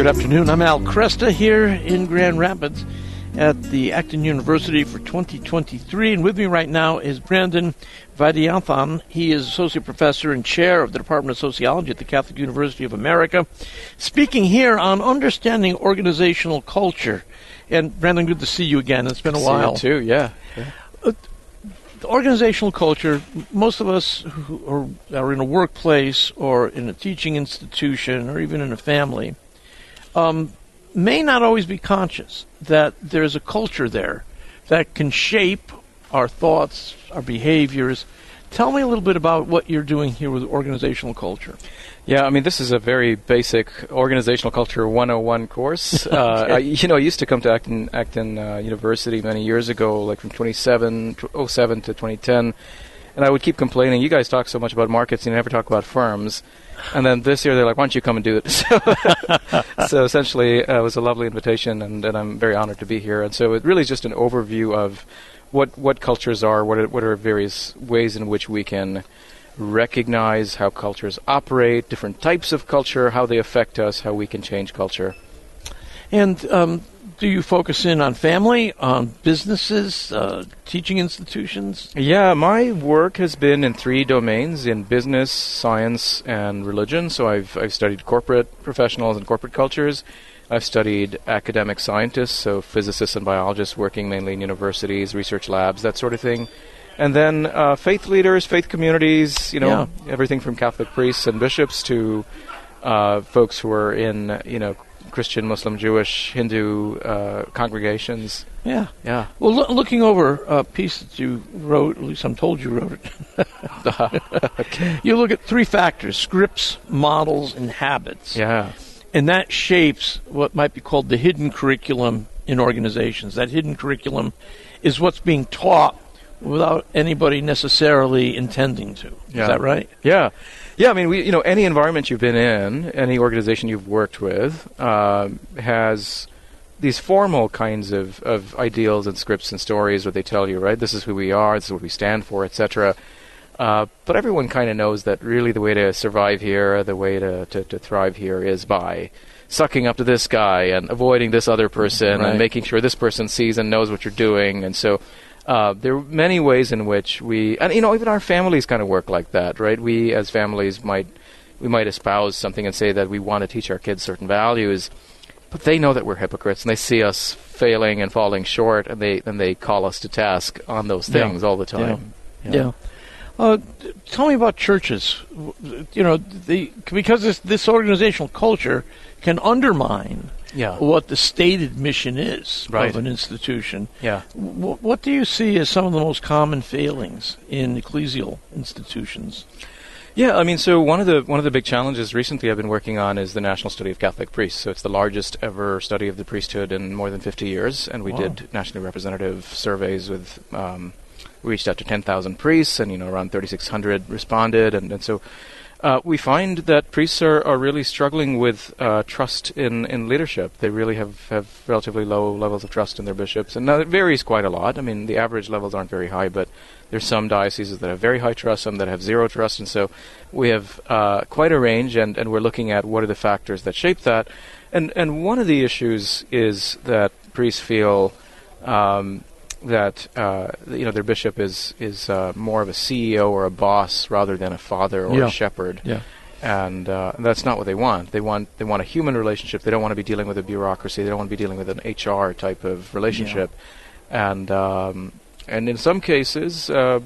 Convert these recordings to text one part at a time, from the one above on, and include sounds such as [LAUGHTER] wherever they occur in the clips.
Good afternoon. I'm Al Kresta here in Grand Rapids at the Acton University for 2023. And with me right now is Brandon Vaidyanathan. He is Associate Professor and Chair of the Department of Sociology at the Catholic University of America, speaking here on understanding organizational culture. And Brandon, good to see you again. It's been a while. too, yeah. yeah. Uh, organizational culture, most of us who are, are, in a workplace or in a teaching institution or even in a family um, may not always be conscious that there's a culture there that can shape our thoughts, our behaviors. Tell me a little bit about what you're doing here with organizational culture. Yeah, I mean, this is a very basic organizational culture 101 course. [LAUGHS] okay. uh, I, you know, I used to come to Acton, Acton uh, University many years ago, like from 27, 07 to 2010, and I would keep complaining, you guys talk so much about markets, you never talk about firms. And then this year they're like, why don't you come and do it? [LAUGHS] So, [LAUGHS] so essentially, uh, it was a lovely invitation, and, and, I'm very honored to be here. And so it really is just an overview of what, what cultures are, what are, what are various ways in which we can recognize how cultures operate, different types of culture, how they affect us, how we can change culture. And um, do you focus in on family, on businesses, uh, teaching institutions? Yeah, my work has been in three domains: in business, science, and religion. So I've I've studied corporate professionals and corporate cultures. I've studied academic scientists, so physicists and biologists working mainly in universities, research labs, that sort of thing. And then uh, faith leaders, faith communities, you know, yeah. everything from Catholic priests and bishops to uh, folks who are in, you know, Christian, Muslim, Jewish, Hindu uh, congregations. Yeah, yeah. Well, lo- looking over a piece that you wrote, at least I'm told you wrote it. [LAUGHS] okay. You look at three factors: scripts, models, and habits. Yeah, and that shapes what might be called the hidden curriculum in organizations. That hidden curriculum is what's being taught without anybody necessarily intending to. Yeah. Is that right? Yeah. Yeah, I mean, we, you know, any environment you've been in, any organization you've worked with, uh, has these formal kinds of, of ideals and scripts and stories where they tell you, right, this is who we are, this is what we stand for, etc. Uh, but everyone kind of knows that really the way to survive here, the way to, to, to, thrive here is by sucking up to this guy and avoiding this other person right. and making sure this person sees and knows what you're doing. And so uh, there are many ways in which we, and you know, even our families kind of work like that, right? We as families might we might espouse something and say that we want to teach our kids certain values, but they know that we're hypocrites and they see us failing and falling short, and they and they call us to task on those things yeah. all the time. Yeah. yeah. Uh, tell me about churches. You know, the, because this, this organizational culture can undermine yeah. what the stated mission is right. of an institution. Yeah. W- what do you see as some of the most common failings in ecclesial institutions? Yeah, I mean, so one of the one of the big challenges recently I've been working on is the National Study of Catholic Priests. So it's the largest ever study of the priesthood in more than 50 years, and we wow. did nationally representative surveys with. Um, we reached out to 10,000 priests, and you know around 3,600 responded, and, and so uh, we find that priests are, are really struggling with uh, trust in, in leadership. They really have, have relatively low levels of trust in their bishops. And now it varies quite a lot. I mean, the average levels aren't very high, but there's some dioceses that have very high trust, some that have zero trust. And so we have uh, quite a range, and, and we're looking at what are the factors that shape that. And, and one of the issues is that priests feel um, that uh, you know their bishop is is uh, more of a CEO or a boss rather than a father or yeah. a shepherd. Yeah. And uh, that's not what they want. They want they want a human relationship. They don't want to be dealing with a bureaucracy. They don't want to be dealing with an HR type of relationship. Yeah. And um, and in some cases, uh,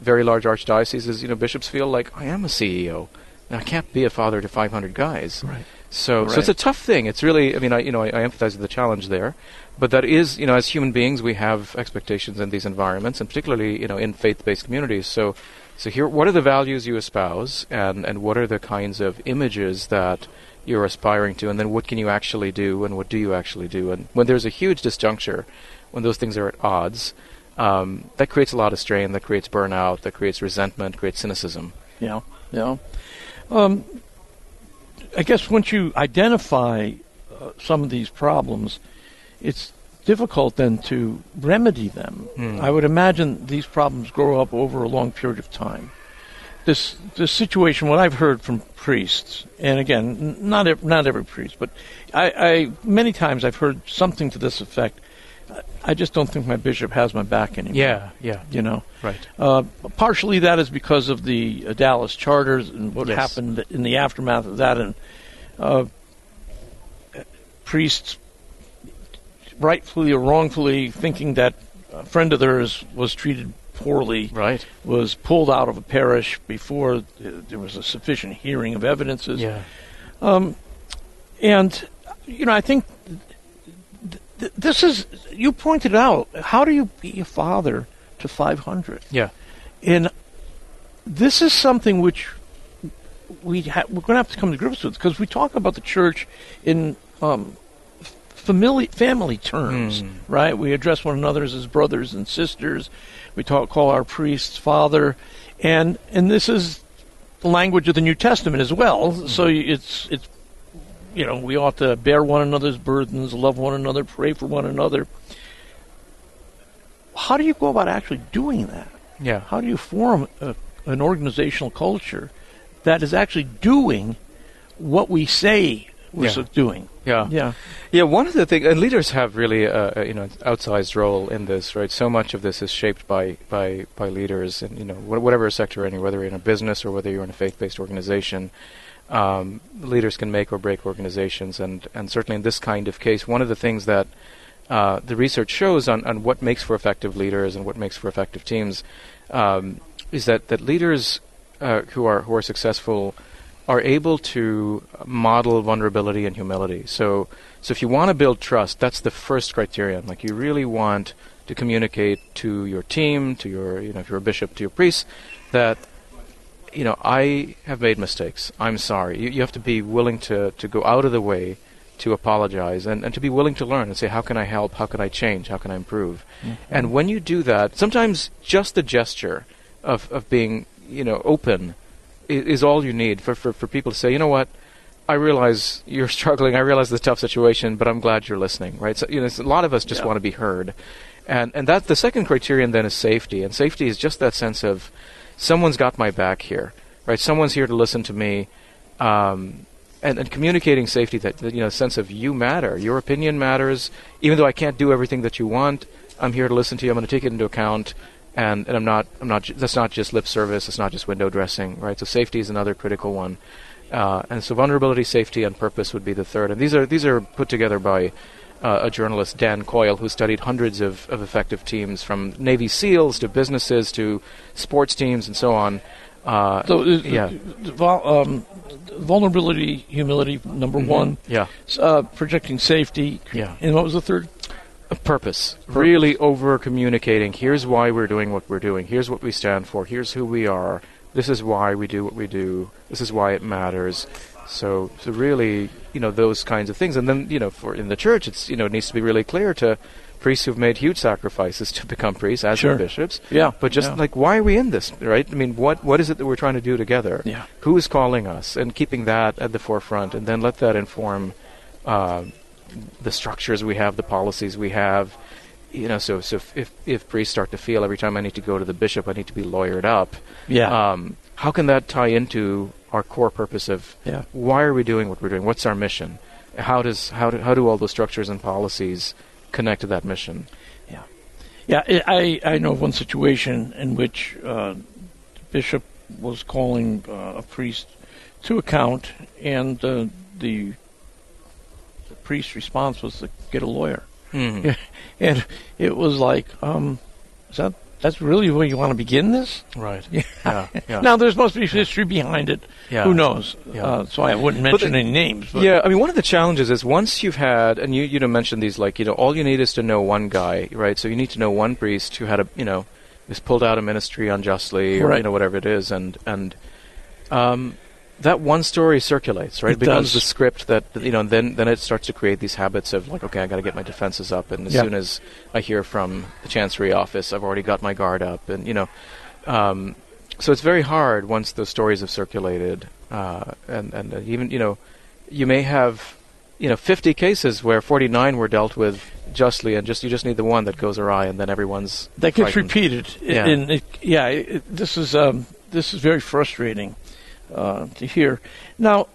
very large archdioceses, you know, bishops feel like I am a CEO. I can't be a father to 500 guys. Right. So, right. so it's a tough thing. It's really, I mean, I, you know, I, I empathize with the challenge there, but that is, you know, as human beings, we have expectations in these environments, and particularly, you know, in faith-based communities. So, so here, what are the values you espouse, and and what are the kinds of images that you're aspiring to, and then what can you actually do, and what do you actually do, and when there's a huge disjuncture, when those things are at odds, um, that creates a lot of strain, that creates burnout, that creates resentment, creates cynicism. Yeah, yeah. Um, I guess once you identify uh, some of these problems, it's difficult then to remedy them. Mm. I would imagine these problems grow up over a long period of time. this this situation. What I've heard from priests, and again, not ev- not every priest, but I, I many times I've heard something to this effect. I- just don't think my bishop has my back anymore. Yeah, yeah, you know. right. Uh, partially that is because of the uh, Dallas charters and what Yes. happened in the aftermath of that, and uh, priests, rightfully or wrongfully, thinking that a friend of theirs was treated poorly, Right. was pulled out of a parish before there was a sufficient hearing of evidences. Yeah. And, you know, I think th- th- this is, you pointed out, how do you be a father to 500? Yeah. And this is something which we ha- we're going to have to come to grips with because we talk about the church in um, family family terms, Mm. right? We address one another as brothers and sisters. We talk call our priests father, and and this is the language of the New Testament as well. So it's it's you know we ought to bear one another's burdens, love one another, pray for one another. How do you go about actually doing that? Yeah. How do you form a, an organizational culture that is actually doing what we say we're Yeah. doing? Yeah. Yeah. Yeah, one of the things, and leaders have really, uh, uh, you know, outsized role in this, right? So much of this is shaped by by by leaders, and you know, wh- whatever sector you're in, whether you're in a business or whether you're in a faith-based organization, um, leaders can make or break organizations, and and certainly in this kind of case, one of the things that uh, the research shows on, on what makes for effective leaders and what makes for effective teams um, is that that leaders uh, who are who are successful are able to model vulnerability and humility. So, so if you want to build trust, that's the first criterion. Like you really want to communicate to your team, to your, you know, if you're a bishop, to your priests, that, you know, I have made mistakes. I'm sorry. You, you have to be willing to, to go out of the way to apologize and, and to be willing to learn and say, how can I help? How can I change? How can I improve? Mm-hmm. And when you do that, sometimes just the gesture of, of being, you know, open is all you need for, for, for people to say, you know what, I realize you're [LAUGHS] struggling. I realize the tough situation, but I'm glad you're listening, right? So you know, a lot of us just Yeah. want to be heard, and and that the second criterion then is safety, and safety is just that sense of someone's got my back here, right? Someone's here to listen to me, um, and and communicating safety that, that you know sense of you matter, your opinion matters, even though I can't do everything that you want. I'm here to listen to you. I'm going to take it into account and, and I'm not I'm not that's not just lip service. It's not just window dressing, right? So safety is another critical one, uh, and so vulnerability, safety, and purpose would be the third. And these are these are put together by uh, a journalist, Dan Coyle, who studied hundreds of, of effective teams from Navy SEALs to businesses to sports teams and so on. Uh, So, uh, yeah, um, vulnerability, humility, number one. yeah, Uh, projecting safety. Yeah. And what was the third? A purpose. Really over communicating. Here's why we're doing what we're doing. Here's what we stand for. Here's who we are. This is why we do what we do. This is why it matters. So, so really, you know, those kinds of things. And then, you know, for in the church, it's you know, it needs to be really clear to priests who've made huge sacrifices [LAUGHS] to become priests as Sure. bishops. Yeah. But just yeah. like, why are we in this, right? I mean, what what is it that we're trying to do together? Yeah. Who is calling us, and keeping that at the forefront, and then let that inform uh, the structures we have, the policies we have. You know, so so if, if if priests start to feel every time I need to go to the bishop, I need to be lawyered up. Yeah. Um, how can that tie into our core purpose of Yeah. why are we doing what we're doing? What's our mission? How does how do, how do all those structures and policies connect to that mission? Yeah, yeah. I I know of one situation in which uh, the bishop was calling uh, a priest to account, and uh, the the priest's response was to get a lawyer, Mm. [LAUGHS] and it was like, um, is that that's really where you want to begin this? Right. [LAUGHS] Yeah. Yeah. Yeah. Now there's supposed to be history behind it. Yeah. Who knows? Yeah. Uh, so I wouldn't But mention the- any names. But yeah, I mean, one of the challenges is once you've had, and you you know mentioned these like you know all you need is to know one guy, right? So you need to know one priest who had a you know was pulled out of ministry unjustly, or Right. you know whatever it is, and and um, that one story circulates, right? It becomes does. the script that you know, then then it starts to create these habits of like, okay, I got to get my defenses up, and as Yeah. soon as I hear from the chancery office, I've already got my guard up, and you know. Um, so it's very hard once those stories have circulated, uh, and and uh, even you know, you may have, you know, 50 cases where 49 were dealt with justly, and just you just need the one that goes awry, and then everyone's that gets frightened. repeated. Yeah. It, yeah, it, this is um, this is very frustrating uh, to hear. Now,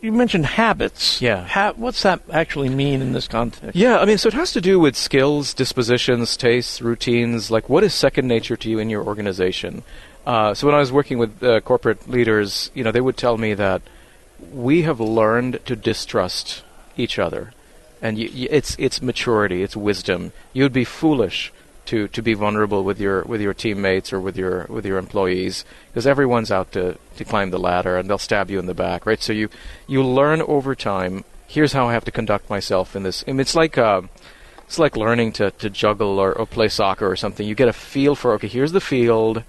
you mentioned habits. Yeah. Ha- what's that actually mean in this context? Yeah, I mean, so it has to do with skills, dispositions, tastes, routines. Like, what is second nature to you in your organization? Uh, so when I was working with uh, corporate leaders, you know, they would tell me that we have learned to distrust each other, and y- y- it's it's maturity, it's wisdom. You'd be foolish to, to be vulnerable with your with your teammates or with your with your employees because everyone's out to, to climb the ladder and they'll stab you in the back, right? So you you learn over time. Here's how I have to conduct myself in this. Mean, it's like. Uh, it's like learning to, to juggle or, or play soccer or something. You get a feel for okay, here's the field,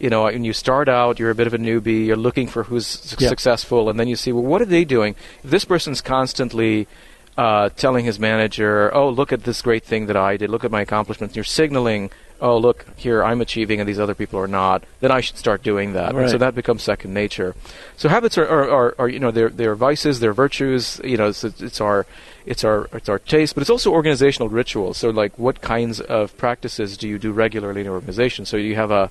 you know, when you start out, you're a bit of a newbie. You're looking for who's su- Yeah. successful, and then you see, well, what are they doing? If this person's constantly uh, telling his manager, "Oh, look at this great thing that I did. Look at my accomplishments." You're signaling, "Oh, look here, I'm achieving, and these other people are not." Then I should start doing that. And so that becomes second nature. So habits are, are, are, are you know, they're, they're vices, they're virtues. You know, it's, it's our it's our it's our taste, but it's also organizational rituals. So, like, what kinds of practices do you do regularly in your organization? So, you have a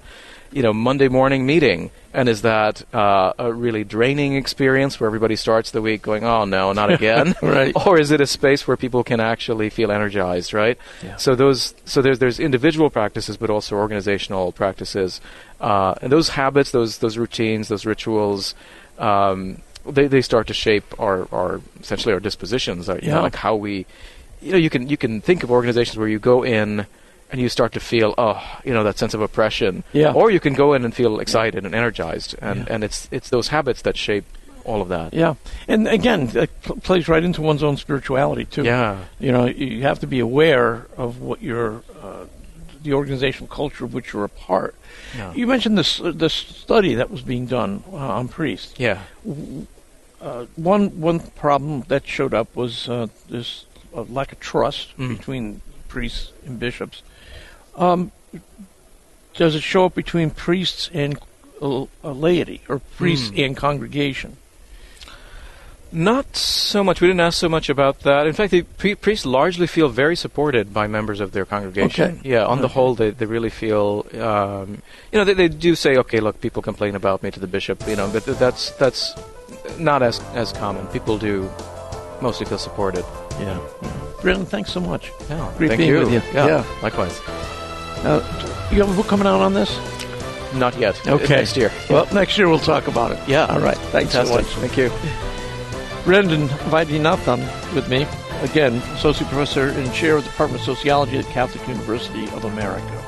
you know Monday morning meeting, and is that uh, a really draining experience where everybody starts the week going, "Oh no, not [LAUGHS] again," Right. Or is it a space where people can actually feel energized, right? Yeah. So those so there's there's individual practices, but also organizational practices, uh, and those habits, those those routines, those rituals. Um, they, they start to shape our, our essentially our dispositions, our, you know, Yeah. like how we, you know, you can you can think of organizations where you go in and you start to feel, oh, you know, that sense of oppression. Yeah. Or you can go in and feel excited and energized, and, Yeah. and it's it's those habits that shape all of that. Yeah, and again, it pl- plays right into one's own spirituality too. Yeah. you know, you have to be aware of what your uh, the organizational culture of which you're a part. Yeah. You mentioned this this study that was being done uh, on priests. Yeah. Uh, one one problem that showed up was uh, this uh, lack of trust Mm. between priests and bishops. Um, does it show up between priests and uh, uh, laity, or priests Mm. and congregation? Not so much. We didn't ask so much about that. In fact, the pre- priests largely feel very supported by members of their congregation. Okay. Yeah, on the whole, they, they really feel, um, you know, they, they do say, okay, look, people complain about me to the bishop, you know, but th- that's that's not as as common. People do mostly feel supported. Yeah. Brandon, thanks so much. Yeah, Great thank being you. with you. Yeah, Yeah. likewise. Uh, you have a book coming out on this? Not yet. Okay. Next year. Well, next year we'll talk about it. Yeah. All right. Thanks so Fantastic. much. Thank you. Brandon Vaidyanathan with me, again, Associate Professor and Chair of the Department of Sociology at Catholic University of America.